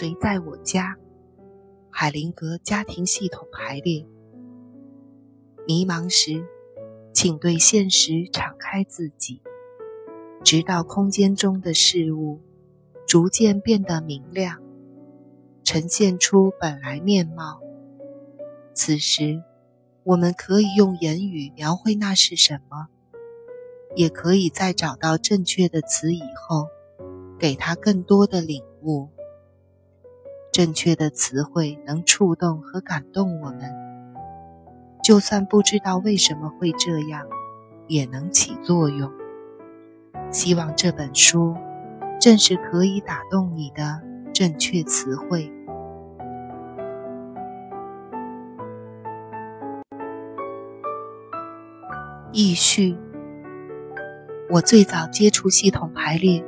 谁在我家？海灵格家庭系统排列。迷茫时，请对现实敞开自己，直到空间中的事物逐渐变得明亮，呈现出本来面貌。此时，我们可以用言语描绘那是什么，也可以在找到正确的词以后，给它更多的领悟。正确的词汇能触动和感动我们，就算不知道为什么会这样，也能起作用。希望这本书正是可以打动你的正确词汇。易序，我最早接触系统排列。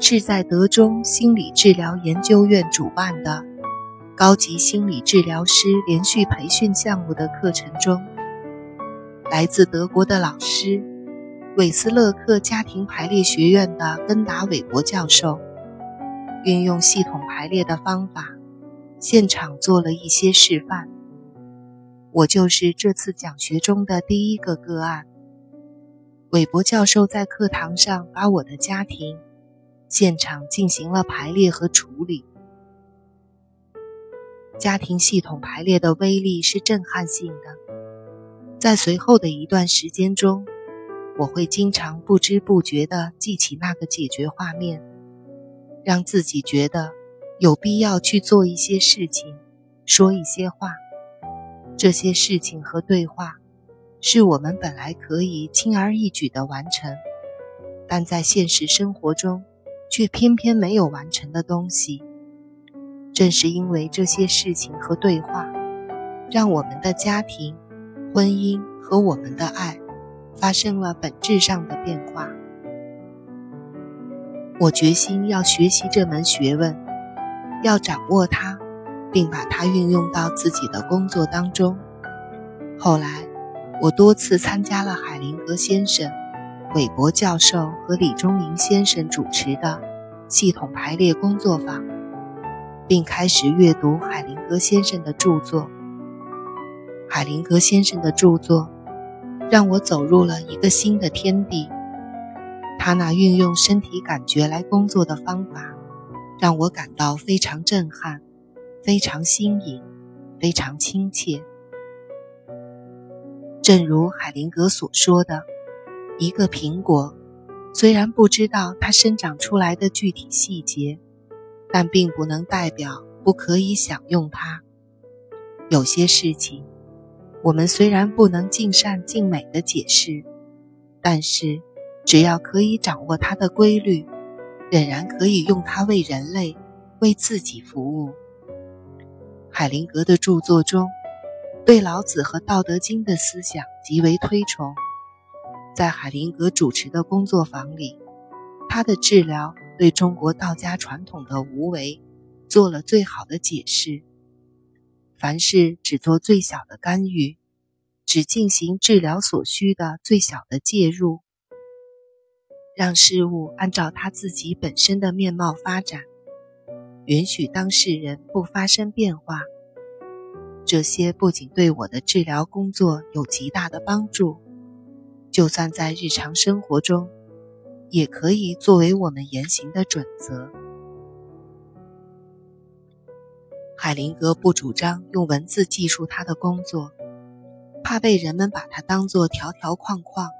是在德中心理治疗研究院主办的高级心理治疗师连续培训项目的课程中，来自德国的老师韦斯勒克家庭排列学院的根达韦伯教授，运用系统排列的方法，现场做了一些示范。我就是这次讲学中的第一个个案。韦伯教授在课堂上把我的家庭。现场进行了排列和处理。家庭系统排列的威力是震撼性的。在随后的一段时间中，我会经常不知不觉地记起那个解决画面，让自己觉得有必要去做一些事情，说一些话。这些事情和对话，是我们本来可以轻而易举地完成，但在现实生活中。却偏偏没有完成的东西。正是因为这些事情和对话，让我们的家庭、婚姻和我们的爱发生了本质上的变化。我决心要学习这门学问，要掌握它，并把它运用到自己的工作当中。后来，我多次参加了海灵格先生。韦伯教授和李忠明先生主持的系统排列工作坊，并开始阅读海灵格先生的著作。海灵格先生的著作让我走入了一个新的天地。他那运用身体感觉来工作的方法，让我感到非常震撼，非常新颖，非常亲切。正如海灵格所说的。一个苹果，虽然不知道它生长出来的具体细节，但并不能代表不可以享用它。有些事情，我们虽然不能尽善尽美的解释，但是只要可以掌握它的规律，仍然可以用它为人类、为自己服务。海灵格的著作中，对老子和《道德经》的思想极为推崇。在海灵格主持的工作坊里，他的治疗对中国道家传统的无为做了最好的解释。凡事只做最小的干预，只进行治疗所需的最小的介入，让事物按照他自己本身的面貌发展，允许当事人不发生变化。这些不仅对我的治疗工作有极大的帮助。就算在日常生活中，也可以作为我们言行的准则。海灵格不主张用文字记述他的工作，怕被人们把它当作条条框框，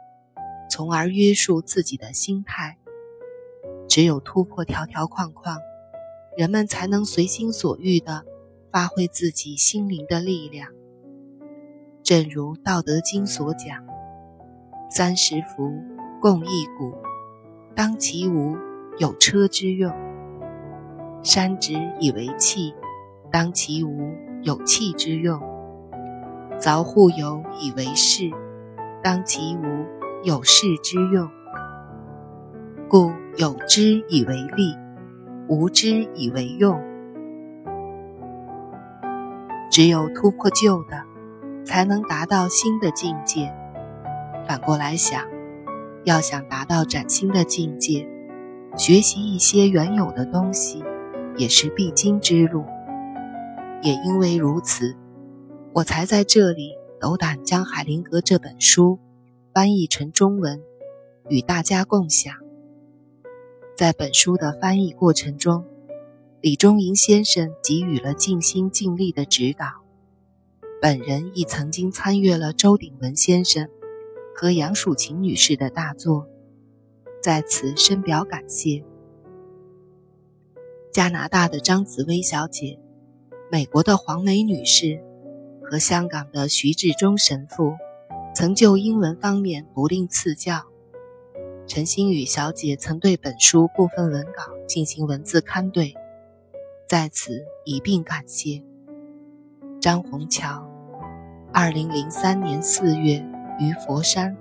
从而约束自己的心态。只有突破条条框框，人们才能随心所欲地发挥自己心灵的力量。正如《道德经》所讲。三十辐，共一毂。当其无，有车之用；山直以为器，当其无，有器之用；凿户有以为室，当其无，有室之用。故有之以为利，无之以为用。只有突破旧的，才能达到新的境界。反过来想，要想达到崭新的境界，学习一些原有的东西，也是必经之路。也因为如此，我才在这里斗胆将海灵格这本书翻译成中文，与大家共享。在本书的翻译过程中，李中银先生给予了尽心尽力的指导，本人亦曾经参阅了周鼎文先生和杨曙琴女士的大作，在此深表感谢。加拿大的张紫薇小姐、美国的黄梅女士和香港的徐志忠神父，曾就英文方面不吝赐教。陈星宇小姐曾对本书部分文稿进行文字刊对。在此一并感谢张虹桥。二零零三年四月于佛山。